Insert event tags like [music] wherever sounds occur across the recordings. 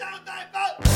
down, diaper!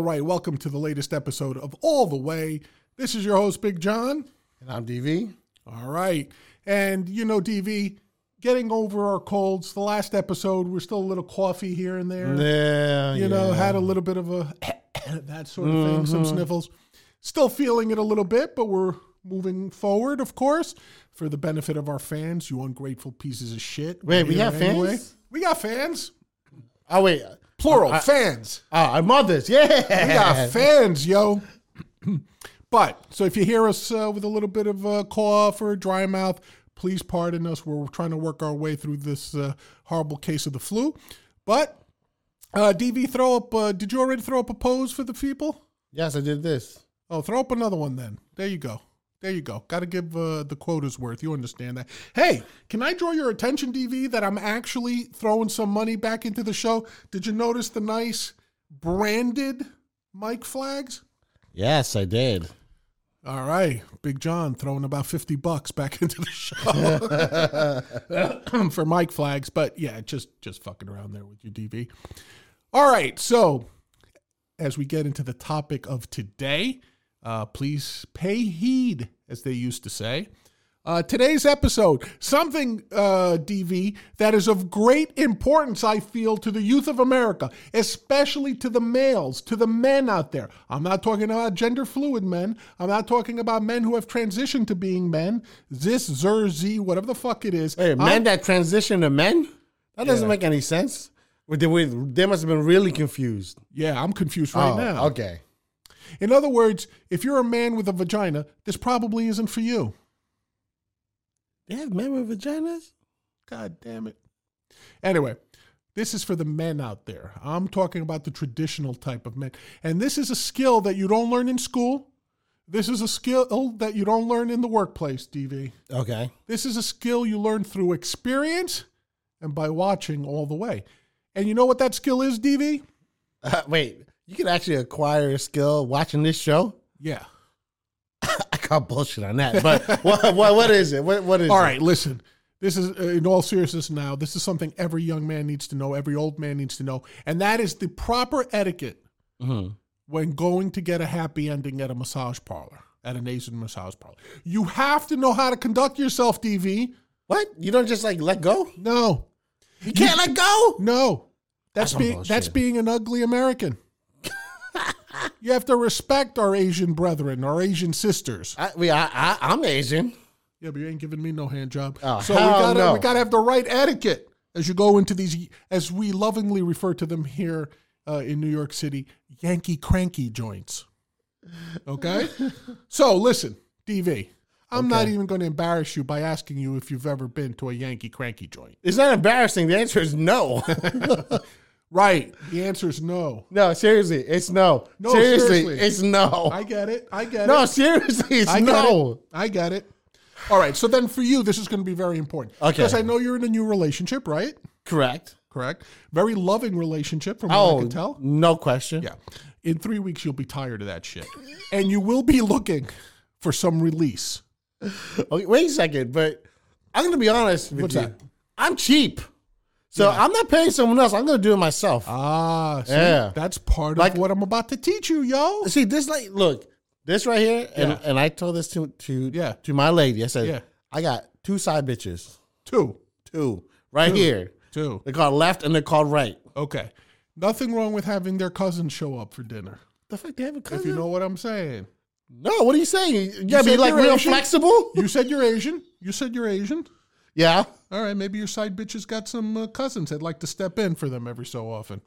All right, welcome to the latest episode of All the Way. This is your host, Big John. And I'm DV. All right. And you know, DV, getting over our colds. The last episode, we're still a little coffee here and there. Yeah, you know, had a little bit of a [coughs] that sort of thing, some Mm-hmm. sniffles. Still feeling it a little bit, but we're moving forward, of course, for the benefit of our fans, you ungrateful pieces of shit. Wait, we have fans? We got fans. Oh wait, Plural, I- fans. ah, our mothers. Yeah, We got [laughs] fans, yo. [clears throat] but so if you hear us uh, with a little bit of a cough or a dry mouth, please pardon us. We're trying to work our way through this uh, horrible case of the flu. But uh, DV, throw up. Uh, did you already throw up a pose for the people? Yes, I did this. Oh, throw up another one then. There you go. There you go. Got to give uh, the quotas worth. You understand that. Hey, can I draw your attention, DV, that I'm actually throwing some money back into the show? Did you notice the nice branded mic flags? Yes, I did. All right, Big John throwing about fifty bucks back [laughs] into the show [laughs] for mic flags, but yeah, just just fucking around there with your DV. All right, so as we get into the topic of today, uh, please pay heed, as they used to say. Uh, today's episode, something, uh, DV, that is of great importance, I feel, to the youth of America, especially to the males, to the men out there. I'm not talking about gender fluid men. I'm not talking about men who have transitioned to being men. This, zer, z, whatever the fuck it is. Wait, I'm- men that transition to men? That doesn't Yeah. make any sense. They, they must have been really confused. yeah, I'm confused right oh, now. okay. In other words, if you're a man with a vagina, this probably isn't for you. They have men with vaginas? God damn it. Anyway, this is for the men out there. I'm talking about the traditional type of men. And this is a skill that you don't learn in school. This is a skill that you don't learn in the workplace, DV. Okay. This is a skill you learn through experience and by watching all the way. And you know what that skill is, DV? Uh, [laughs] wait, you can actually acquire a skill watching this show? Yeah. [laughs] I call bullshit on that. But what, what, what is it? What, what is All it? right, listen. This is, uh, in all seriousness now, this is something every young man needs to know, every old man needs to know. And that is the proper etiquette Mhm. when going to get a happy ending at a massage parlor, at an Asian massage parlor. You have to know how to conduct yourself, DV. What? You don't just like let go? No, You can't let go? no. That's, That's being that's being an ugly American. You have to respect our Asian brethren, our Asian sisters. I, we, I, I, I'm Asian. Yeah, but you ain't giving me no hand job. Oh, so we gotta no. we gotta have the right etiquette as you go into these, as we lovingly refer to them here uh, in New York City, Yankee cranky joints. Okay, [laughs] so listen, DV. I'm not even going to embarrass you by asking you if you've ever been to a Yankee cranky joint. It's not embarrassing. The answer is no. [laughs] [laughs] Right. The answer is no. no, seriously, it's no. No, seriously, seriously. it's no. I get it. I get no, it. No, seriously, it's I no. it. I get it. All right. So then for you, this is going to be very important. Okay. Because I know you're in a new relationship, right? Correct. Correct. Very loving relationship, from what I Oh, can tell. no question. Yeah. In three weeks, you'll be tired of that shit, and you will be looking for some release. Okay, wait a second, but I'm gonna be honest with What's you. that? I'm cheap, so I'm not paying someone else. I'm gonna do it myself. Ah, see, Yeah. that's part of Like- what I'm about to teach you, yo. See this, like, look, this right here, and Yeah. and I told this to to Yeah. to my lady. I said, Yeah. I got two side bitches, Two, two right here. two. They're called left and they're called right. Okay. Nothing wrong with having their cousins show up for dinner. The fuck they have a cousin? If you know what I'm saying. no, what are you saying? You gotta be like real Asian? flexible. You said you're Asian. You said you're Asian. Yeah. All right, maybe your side bitches got some uh, cousins that'd like to step in for them every so often.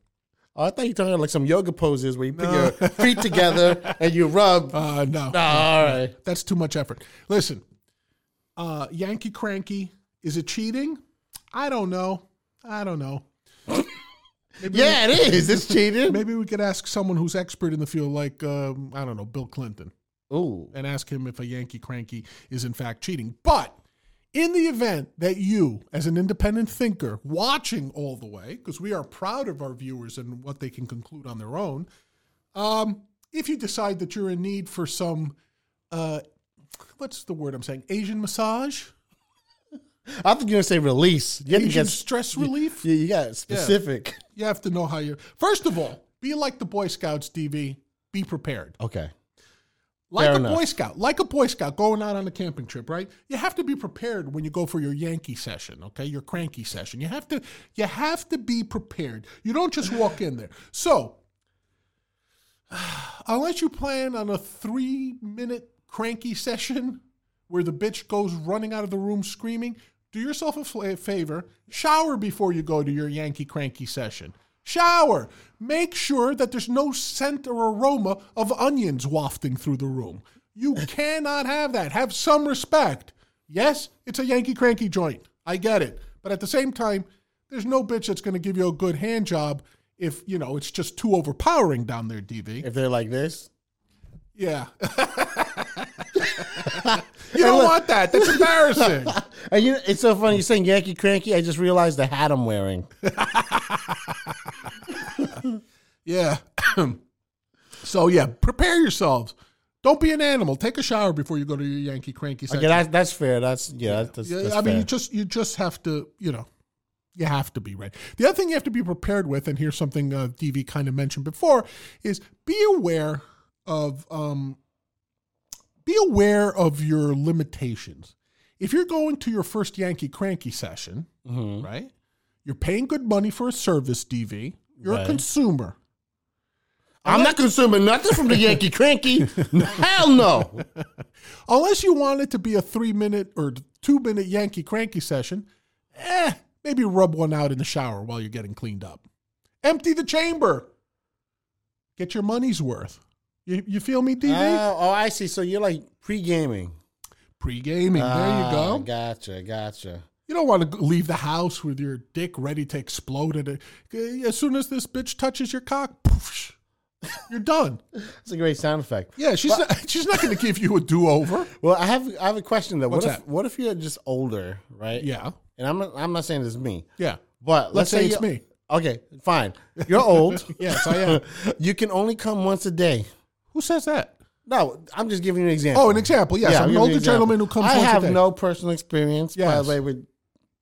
Oh, I thought you were talking about like some yoga poses where you put your feet together [laughs] and you rub. Uh, no, Oh, all right. that's too much effort. Listen, uh, Yankee Cranky, is it cheating? I don't know. I don't know. Yeah, it is. It's cheating. [laughs] Maybe we could ask someone who's expert in the field, like um, I don't know, Bill Clinton, Ooh. and ask him if a Yankee cranky is in fact cheating. But in the event that you, as an independent thinker, watching all the way, because we are proud of our viewers and what they can conclude on their own, um, if you decide that you're in need for some, uh, what's the word I'm saying, Asian massage, I think you're gonna say release. You Asian get stress relief, you, you got specific. you have to know how you're. First of all, be like the Boy Scouts, DV. Be prepared. Okay. Like Fair a enough. Boy Scout, like a Boy Scout going out on a camping trip, right? You have to be prepared when you go for your Yankee session, okay? Your cranky session. You have to you have to be prepared. You don't just walk in there. So, [sighs] unless you plan on a 3-minute cranky session where the bitch goes running out of the room screaming, do yourself a favor, shower before you go to your Yankee cranky session. Shower. Make sure that there's no scent or aroma of onions wafting through the room. You cannot have that. Have some respect. Yes, it's a Yankee cranky joint. I get it. But at the same time, there's no bitch that's going to give you a good hand job if, you know, it's just too overpowering down there, DV. If they're like this, Yeah. [laughs] [laughs] you don't want that. That's embarrassing. [laughs] and you, it's so funny. You're saying Yankee cranky. I just realized the hat I'm wearing. Yeah. [coughs] so yeah, prepare yourselves. Don't be an animal. Take a shower before you go to your Yankee cranky section. Okay, that's that's fair. That's yeah. That's, Yeah, that's I mean, fair. you just you just have to, you know, you have to be ready. The other thing you have to be prepared with, and here's something uh, DV kind of mentioned before, is be aware of um, be aware of your limitations. If you're going to your first Yankee cranky session, Mhm. right? You're paying good money for a service, DV. You're a consumer. I'm not consuming nothing from the Yankee cranky. [laughs] Hell no. Unless you want it to be a three minute or two minute Yankee cranky session, eh, maybe rub one out in the shower while you're getting cleaned up. Empty the chamber. Get your money's worth. You, you feel me, DV? Oh, oh, I see. So you're like pre gaming. Pre gaming. there you go. Gotcha, gotcha. You don't want to leave the house with your dick ready to explode at it. As soon as this bitch touches your cock, poof, [laughs] you're done. That's a great sound effect. Yeah, she's not, [laughs] she's not going to give you a do over. Well, I have I have a question though. What's what if that? what if you're just older, right? Yeah, And I'm not, I'm not saying this is me, yeah. but Let's say it's me. Okay, fine. You're old. [laughs] Yes, I am. you can only come once a day. Who says that? No, I'm just giving you an example. Oh, an example. Yes, I'm I'm an older an gentleman who comes I once a have no personal experience, by the way, with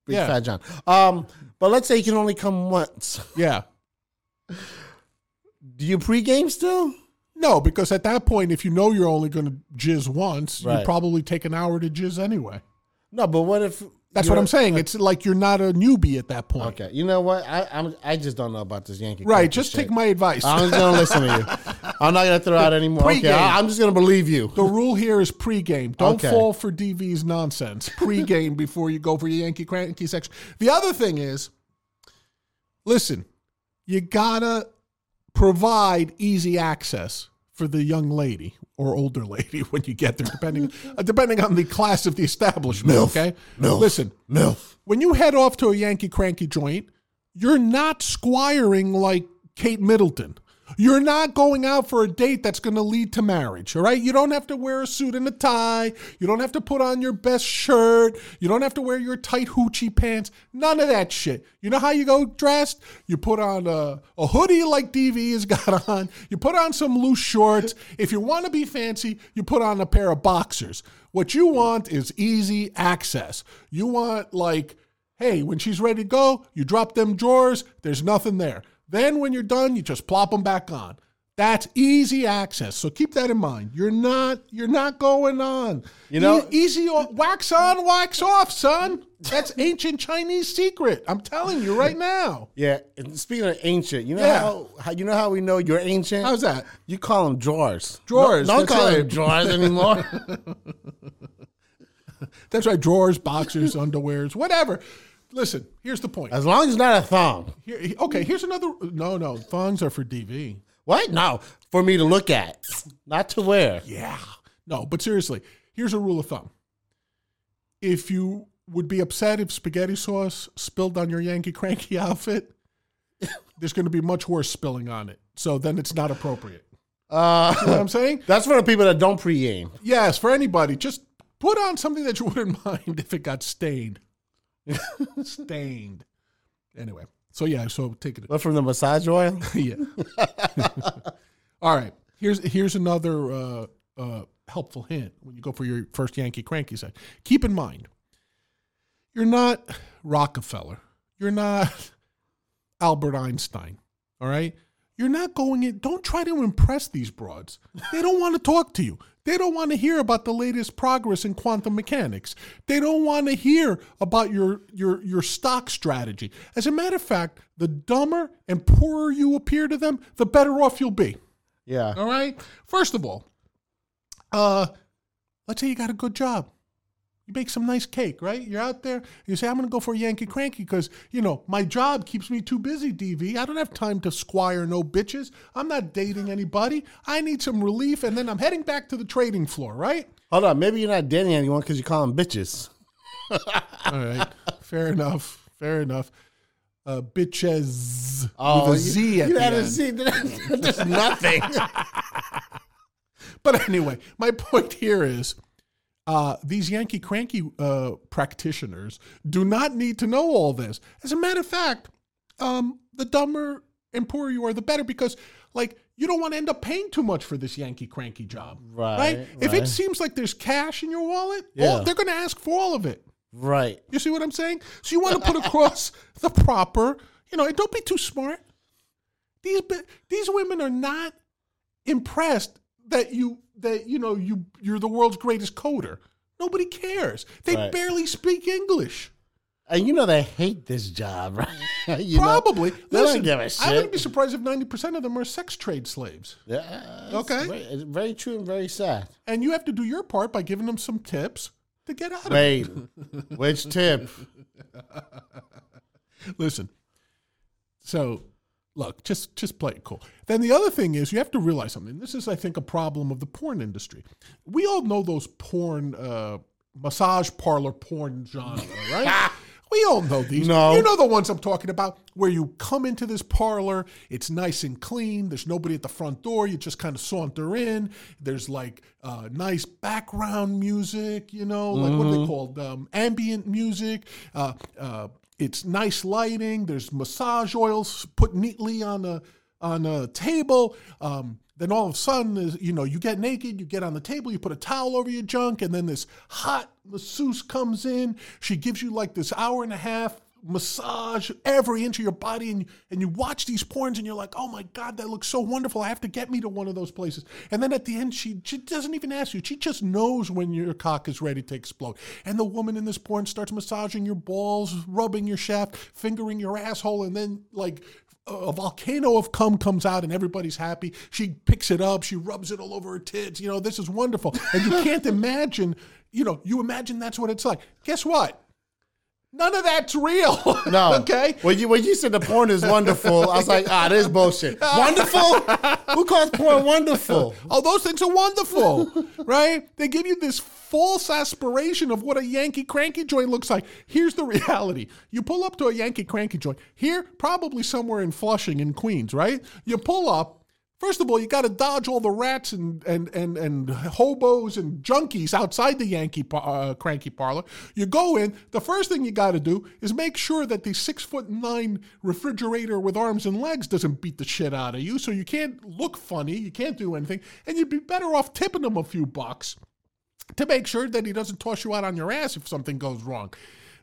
Big Yeah. Fat John. Um, but let's say you can only come once. Yeah. Do you pregame still? No, because at that point, if you know you're only going to jizz once, you probably take an hour to jizz anyway. No, but what if? That's what I'm saying. It's like you're not a newbie at that point. Okay, you know what? I I'm, I just don't know about this Yankee. Right. Just shit. take my advice. I'm just gonna listen to you. [laughs] I'm not gonna throw out any more. Okay. I, am just gonna believe you. the rule here is pregame. Don't Okay. fall for DV's nonsense. [laughs] Pregame before you go for your Yankee cranky section. The other thing is, listen, you gotta provide easy access for the young lady or older lady [laughs] when you get there, depending uh, depending on the class of the establishment. Milf. Okay, Milf. listen, Milf. when you head off to a Yankee cranky joint, you're not squiring like Kate Middleton. You're not going out for a date that's going to lead to marriage, all right? You don't have to wear a suit and a tie. You don't have to put on your best shirt. You don't have to wear your tight hoochie pants. None of that shit. You know how you go dressed? You put on a, a hoodie like DV has got [laughs] on. You put on some loose shorts. If you want to be fancy, you put on a pair of boxers. What you want is easy access. You want like Hey, when she's ready to go, you drop them drawers, there's nothing there. Then when you're done, you just plop them back on. That's easy access. So keep that in mind. You're not you're not going on. You know- E- easy wax on, wax off, son. That's ancient Chinese secret. I'm telling you right now. Yeah. And speaking of ancient, you know Yeah. how, how you know how we know you're ancient? How's that? You call them drawers. Drawers, Don't, don't call them drawers anymore. [laughs] That's right. Drawers, boxers, [laughs] underwears, whatever. Listen, here's the point. as long as it's not a thong. Here, okay, here's another. No, no, thongs are for DV. What? No, for me to look at, not to wear. Yeah. No, but seriously, here's a rule of thumb. If you would be upset if spaghetti sauce spilled on your Yankee Cranky [laughs] outfit, there's going to be much worse spilling on it. So then it's not appropriate. Uh, [laughs] You know what I'm saying? that's for the people that don't pre-aim. Yes, for anybody, just put on something that you wouldn't [laughs] mind if it got stained. [laughs] [laughs] stained. Anyway, so yeah, so take it. But from the massage oil? [laughs] yeah. All right. Here's here's another uh, uh, helpful hint when you go for your first Yankee cranky set. Keep in mind, you're not Rockefeller. You're not Albert Einstein. All right. You're not going in. Don't try to impress these broads. They don't want to talk to you. They don't want to hear about the latest progress in quantum mechanics. They don't want to hear about your your your stock strategy. As a matter of fact, the dumber and poorer you appear to them, the better off you'll be. Yeah. All right. First of all, uh, let's say you got a good job. You make some nice cake, right? You're out there. You say, I'm going to go for a Yankee Cranky because, you know, my job keeps me too busy, DV. I don't have time to squire no bitches. I'm not dating anybody. I need some relief. And then I'm heading back to the trading floor, right? Hold on. Maybe you're not dating anyone because you call them bitches. [laughs] All right. Fair enough. Fair enough. Uh, bitches Oh, with a Z at you the had end. a Z. There's [laughs] nothing. [laughs] But anyway, my point here is uh, these Yankee cranky uh, practitioners do not need to know all this. As a matter of fact, um, the dumber and poorer you are, the better because, like, you don't want to end up paying too much for this Yankee cranky job. Right, If it seems like there's cash in your wallet, Yeah. all, they're going to ask for all of it. right. You see what I'm saying? So you want to put across [laughs] the proper, you know, and don't be too smart. These these women are not impressed that you that you know you you're the world's greatest coder. Nobody cares. They Right. barely speak English. And you know they hate this job, [laughs] right? You know? Probably. They don't Listen, give a I shit. wouldn't be surprised if 90% of them are sex trade slaves. Yeah, Okay. Very, it's very true and very sad. And you have to do your part by giving them some tips to get out of Wait, which tip? [laughs] Listen. So look, just just play it cool. Then the other thing is you have to realize something. This is, I think, a problem of the porn industry. We all know those porn uh, massage parlor porn genre, [laughs] right? We all know these. No. You know the ones I'm talking about, where you come into this parlor, it's nice and clean. There's nobody at the front door. You just kind of saunter in. There's like uh, nice background music, you know, like what are they called? Um, ambient music. Uh, uh, it's nice lighting. There's massage oils put neatly on a on a table. Um, then all of a sudden, you know, you get naked, you get on the table, you put a towel over your junk, and then this hot masseuse comes in. She gives you like this hour and a half massage every inch of your body, and and you watch these porns, and you're like, oh my god, that looks so wonderful. I have to get me to one of those places. And then at the end, she she doesn't even ask you. She just knows when your cock is ready to explode. And the woman in this porn starts massaging your balls, rubbing your shaft, fingering your asshole, and then like a volcano of cum comes out and everybody's happy. She picks it up, she rubs it all over her tits. You know, this is wonderful. And you can't [laughs] imagine, you know, you imagine that's what it's like. Guess what? None of that's real. No. [laughs] okay? When you when you said the porn is wonderful, I was like, ah, this is bullshit. Wonderful? Who calls porn wonderful? Oh, those things are wonderful, right? They give you this false aspiration of what a Yankee cranky joint looks like. Here's the reality. You pull up to a Yankee cranky joint, here, probably somewhere in Flushing in Queens, right? You pull up. First of all, you got to dodge all the rats and, and, and, and hobos and junkies outside the Yankee uh, cranky parlor. You go in. The first thing you got to do is make sure that the six foot nine refrigerator with arms and legs doesn't beat the shit out of you. So you can't look funny. You can't do anything. And you'd be better off tipping him a few bucks to make sure that he doesn't toss you out on your ass if something goes wrong.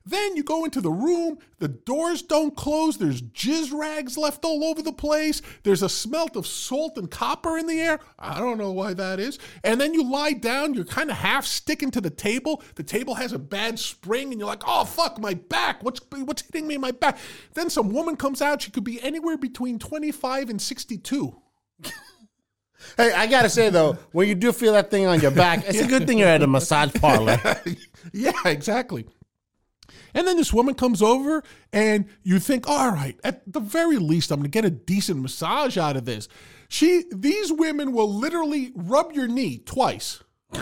Then you go into the room, the doors don't close, there's jizz rags left all over the place, there's a smelt of salt and copper in the air. I don't know why that is. And then you lie down, you're kind of half sticking to the table. The table has a bad spring, and you're like, oh fuck, my back. What's what's hitting me in my back? Then some woman comes out, she could be anywhere between 25 and 62. [laughs] Hey, I gotta say though, when you do feel that thing on your back, it's a [laughs] good thing you're at a massage parlor. [laughs] yeah, exactly. And then this woman comes over, and you think, all right, at the very least, I'm to get a decent massage out of this. She, these women will literally rub your knee twice. [laughs]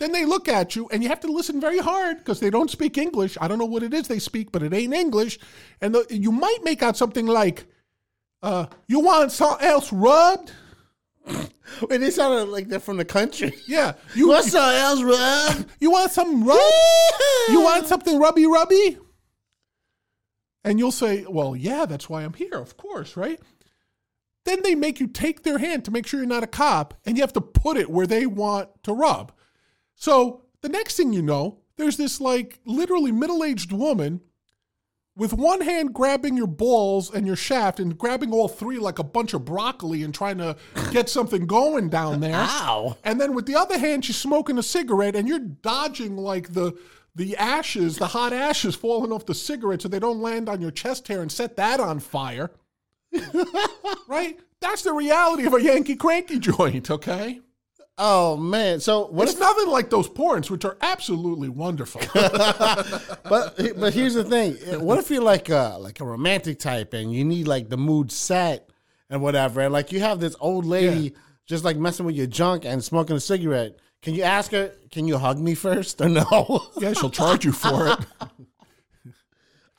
Then they look at you, and you have to listen very hard because they don't speak English. I don't know what it is they speak, but it ain't English. And the, you might make out something like, uh, "You want something else rubbed?" [laughs] Wait, they sounded like they're from the country. Yeah, you What's up, else, Rob? you want some rub? you want something rubby rubby? And you'll say, "Well, yeah, that's why I'm here, of course, right?" Then they make you take their hand to make sure you're not a cop, and you have to put it where they want to rub. So the next thing you know, there's this like literally middle aged woman with one hand grabbing your balls and your shaft and grabbing all three like a bunch of broccoli and trying to get something going down there. Ow. And then with the other hand, she's smoking a cigarette, and you're dodging like the the ashes, the hot ashes falling off the cigarette, so they don't land on your chest hair and set that on fire. [laughs] right? That's the reality of a Yankee cranky joint. Okay, Oh man. So what it's if nothing like those porns, which are absolutely wonderful. [laughs] but but here's the thing. What if you're like a like a romantic type and you need like the mood set and whatever, and like you have this old lady just like messing with your junk and smoking a cigarette. Can you ask her, can you hug me first or no? yeah, she'll charge you for it. [laughs]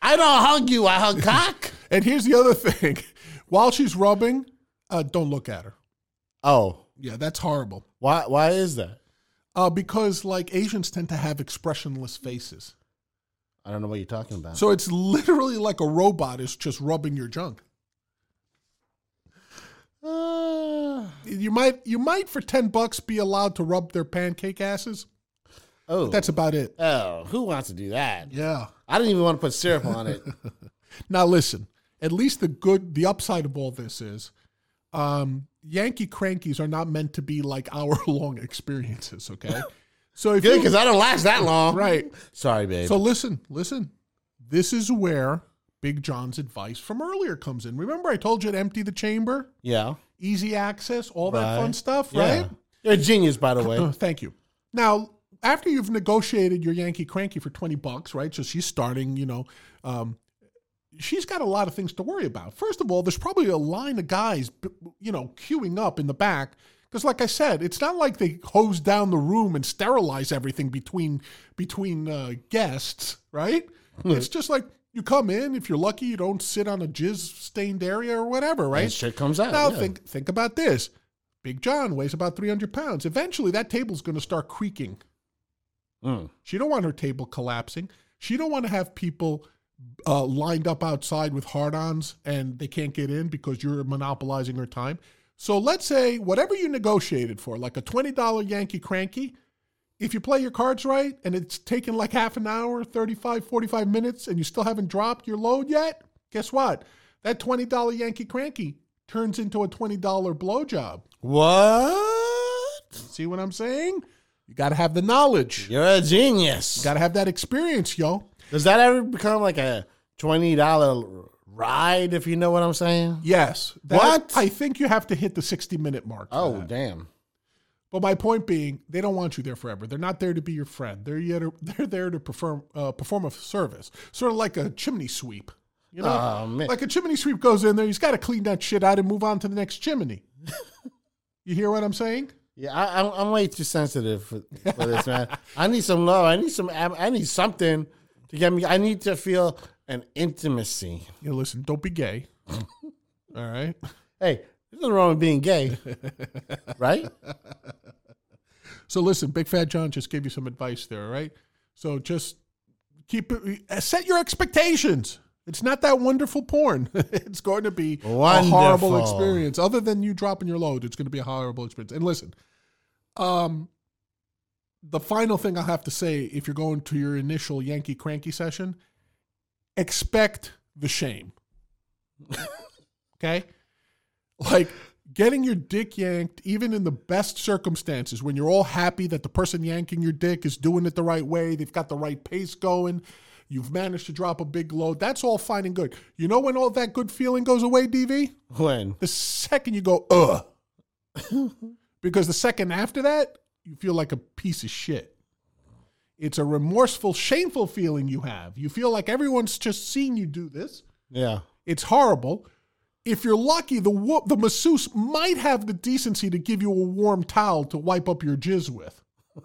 I don't hug you, I hug cock. [laughs] And here's the other thing: while she's rubbing, uh, don't look at her. Oh, Yeah, that's horrible. Why why is that? Uh, because like Asians tend to have expressionless faces. I don't know what you're talking about. So it's literally like a robot is just rubbing your junk. Uh, You might you might for 10 bucks be allowed to rub their pancake asses. oh, That's about it. oh, who wants to do that? Yeah. I didn't even want to put syrup on it. [laughs] Now listen, at least the good the upside of all this is um Yankee crankies are not meant to be like [laughs] hour long experiences, okay? So if Good, you because I don't last that long. right. Sorry, babe. So listen, listen. This is where Big John's advice from earlier comes in. Remember I told you to empty the chamber? yeah. easy access, all that fun stuff, Yeah. right? You're a genius, by the [clears throat] way. Uh, thank you. Now, after you've negotiated your Yankee Cranky for 20 bucks, right? So she's starting, you know, um, she's got a lot of things to worry about. First of all, there's probably a line of guys, you know, queuing up in the back. Because, like I said, it's not like they hose down the room and sterilize everything between between uh, guests, right? [laughs] It's just like you come in. If you're lucky, you don't sit on a jizz stained area or whatever, right? And shit comes out. Now yeah. think think about this. Big John weighs about 300 pounds. Eventually, that table's going to start creaking. Mm. She don't want her table collapsing. She don't want to have people uh, lined up outside with hard-ons and they can't get in because you're monopolizing her time. So let's say whatever you negotiated for, like a $20 Yankee cranky, if you play your cards right and it's taken like half an hour, 35, 45 minutes, and you still haven't dropped your load yet, guess what? That $20 Yankee cranky turns into a $20 blowjob. What? See what I'm saying? You got to have the knowledge. You You're a genius. You got to have that experience, yo. Does that ever become like a twenty dollar ride? If you know what I'm saying. Yes. That- What? I think you have to hit the 60 minute mark. Oh that. damn. But my point being, they don't want you there forever. They're not there to be your friend. They're yet [laughs] they're there to perform uh, perform a service, sort of like a chimney sweep. You know, Oh man. like a chimney sweep goes in there, he's got to clean that shit out and move on to the next chimney. [laughs] you hear what I'm saying? Yeah, I, I'm, I'm way too sensitive for, for this, man. I need some love. I need some. I need something to get me. I need to feel an intimacy. You listen. Don't be gay. [laughs] All right. Hey, there's nothing wrong with being gay, [laughs] right? So listen, Big Fat John just gave you some advice there, all right? So just keep it, uh, set your expectations. It's not that wonderful porn. [laughs] it's going to be a horrible experience. Other than you dropping your load, it's going to be a horrible experience. And listen, um, the final thing I'll have to say, if you're going to your initial Yankee cranky session, expect the shame. [laughs] okay, like getting your dick yanked, even in the best circumstances, when you're all happy that the person yanking your dick is doing it the right way, they've got the right pace going, you've managed to drop a big load, that's all fine and good. You know when all that good feeling goes away, DV? When? The second you go, ugh. [laughs] because the second after that, you feel like a piece of shit. It's a remorseful, shameful feeling you have. You feel like everyone's just seen you do this. Yeah. It's horrible. If you're lucky, the wo- the masseuse might have the decency to give you a warm towel to wipe up your jizz with.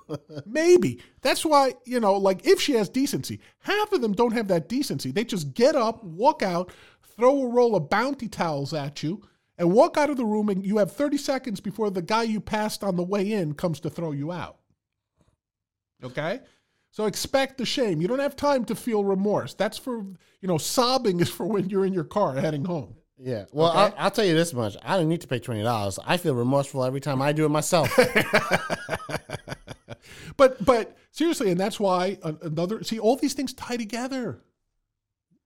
[laughs] Maybe. That's why, you know, like if she has decency, half of them don't have that decency. They just get up, walk out, throw a roll of bounty towels at you, and walk out of the room, and you have 30 seconds before the guy you passed on the way in comes to throw you out. Okay? So expect the shame. You don't have time to feel remorse. That's for, you know, sobbing [laughs] is for when you're in your car heading home. Yeah. Well, Okay. I'll, I'll tell you this much: I don't need to pay twenty dollars. I feel remorseful every time I do it myself. [laughs] But but seriously, and that's why another see all these things tie together.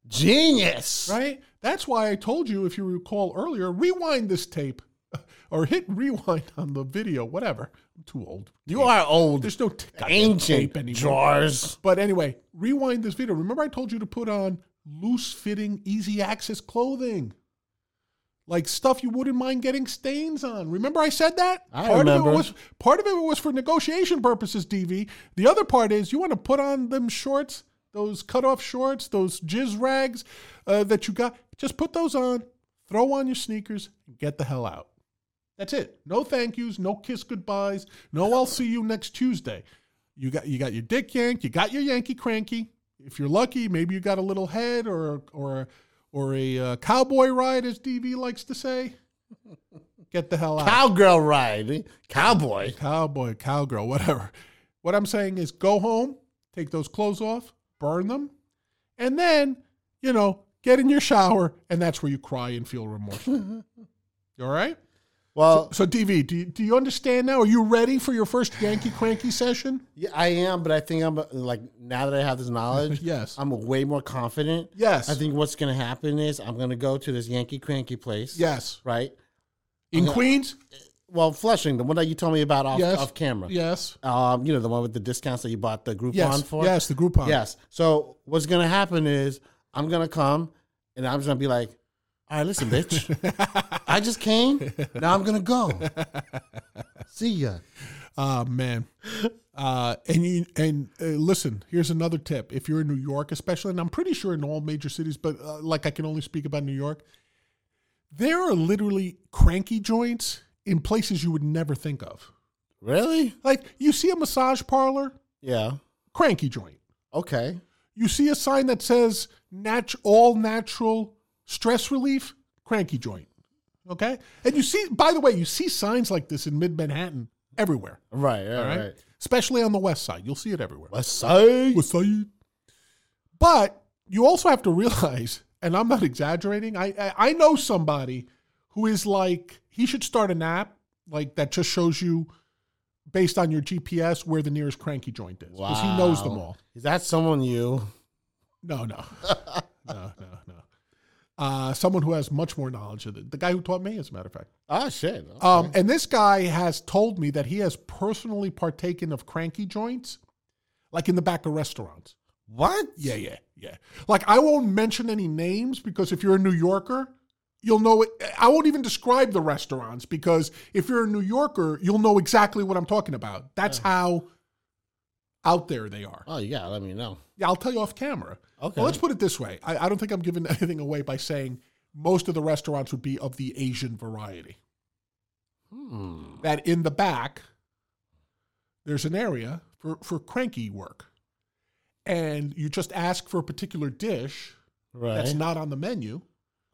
Genius. right? That's why I told you, if you recall earlier, rewind this tape [laughs] or hit rewind on the video, whatever. I'm too old. You are old, There's no t- ancient tape anymore. drawers. But anyway, rewind this video. Remember, I told you to put on loose fitting, easy access clothing. Like stuff you wouldn't mind getting stains on. Remember I said that? I part remember. Of it was, part of it was for negotiation purposes, DV. The other part is you want to put on them shorts, those cutoff shorts, those jizz rags uh, that you got. Just put those on, throw on your sneakers, and get the hell out. That's it. No thank yous, no kiss goodbyes, no I'll see you next Tuesday. You got you got your dick yanked, you got your Yankee cranky. If you're lucky, maybe you got a little head or or or a uh, cowboy ride, as DV likes to say. Get the hell out. Cowgirl ride. Cowboy. Cowboy, cowgirl, whatever. What I'm saying is go home, take those clothes off, burn them, and then, you know, get in your shower, and that's where you cry and feel remorse. you [laughs] all right? Well, So, DV, do you, do you understand now? Are you ready for your first Yankee Cranky session? yeah, I am, but I think I'm like now that I have this knowledge, [laughs] Yes. I'm way more confident. Yes. I think what's going to happen is I'm going to go to this Yankee Cranky place. Yes. Right. In Queens? Well, Flushing, the one that you told me about off, Yes. off camera. Yes. Um, you know the one with the discounts that you bought the Groupon Yes. for. Yes, the Groupon. Yes. So what's gonna happen is I'm gonna come and I'm just gonna be like, all right, listen, bitch. [laughs] I just came. Now I'm gonna go. [laughs] See ya. Oh man. Uh, and you and uh, listen. Here's another tip. If you're in New York, especially, and I'm pretty sure in all major cities, but uh, like I can only speak about New York. There are literally cranky joints in places you would never think of. Really? Like you see a massage parlor, Yeah. cranky joint. Okay. You see a sign that says nat- all natural stress relief, cranky joint. Okay? And you see, by the way, you see signs like this in mid Manhattan everywhere. Right. Right. right? Especially on the west side. You'll see it everywhere. West side. West side. But you also have to realize, and I'm not [laughs] exaggerating, I, I I know somebody who is like, he should start an app like that just shows you based on your GPS where the nearest cranky joint is. Because he knows them all. Is that someone you? No, no. [laughs] no, no, no. Uh, someone who has much more knowledge of it. The guy who taught me, as a matter of fact. Oh shit. Um, and this guy has told me that he has personally partaken of cranky joints, like in the back of restaurants. what? Yeah, yeah, yeah. Like I won't mention any names because if you're a New Yorker, you'll know it. I won't even describe the restaurants because if you're a New Yorker, you'll know exactly what I'm talking about. That's how out there they are. Oh, yeah, let me know. Yeah, I'll tell you off camera. Okay. Well, let's put it this way. I, I don't think I'm giving [laughs] anything away by saying most of the restaurants would be of the Asian variety. Hmm. That in the back, there's an area for, for cranky work. And you just ask for a particular dish Right. that's not on the menu,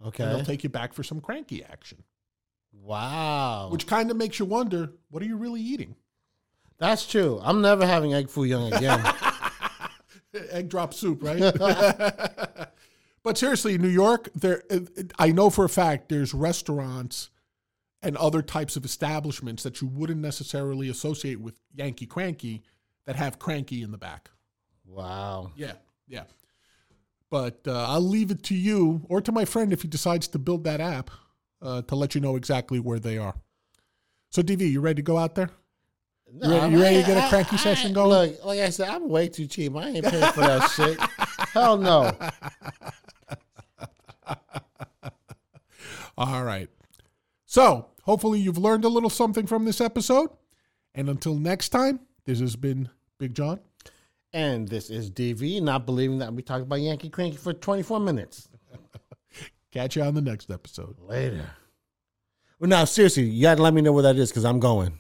and okay. they'll take you back for some cranky action. wow. Which kind of makes you wonder, what are you really eating? That's true. I'm never having egg foo young again. [laughs] egg drop soup, right? [laughs] but seriously, New York, there uh, I know for a fact there's restaurants and other types of establishments that you wouldn't necessarily associate with Yankee Cranky that have cranky in the back. wow. Yeah, yeah. But uh, I'll leave it to you or to my friend if he decides to build that app uh, to let you know exactly where they are. So, DV, you ready to go out there? No, ready- you ready to get a cranky I- session going? Look, like I said, I'm way too cheap. I ain't paying for that shit. Hell no. [laughs] All right. So, hopefully, you've learned a little something from this episode. And until next time, this has been Big John. And this is DV, not believing that we talked about Yankee Cranky for 24 minutes. [laughs] Catch you on the next episode. Later. Well, now, seriously, you got to let me know where that is because I'm going.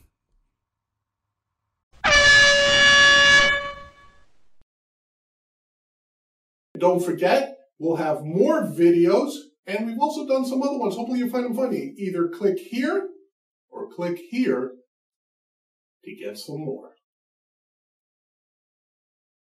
Don't forget, we'll have more videos, and we've also done some other ones. Hopefully, you find them funny. Either click here or click here to get some more.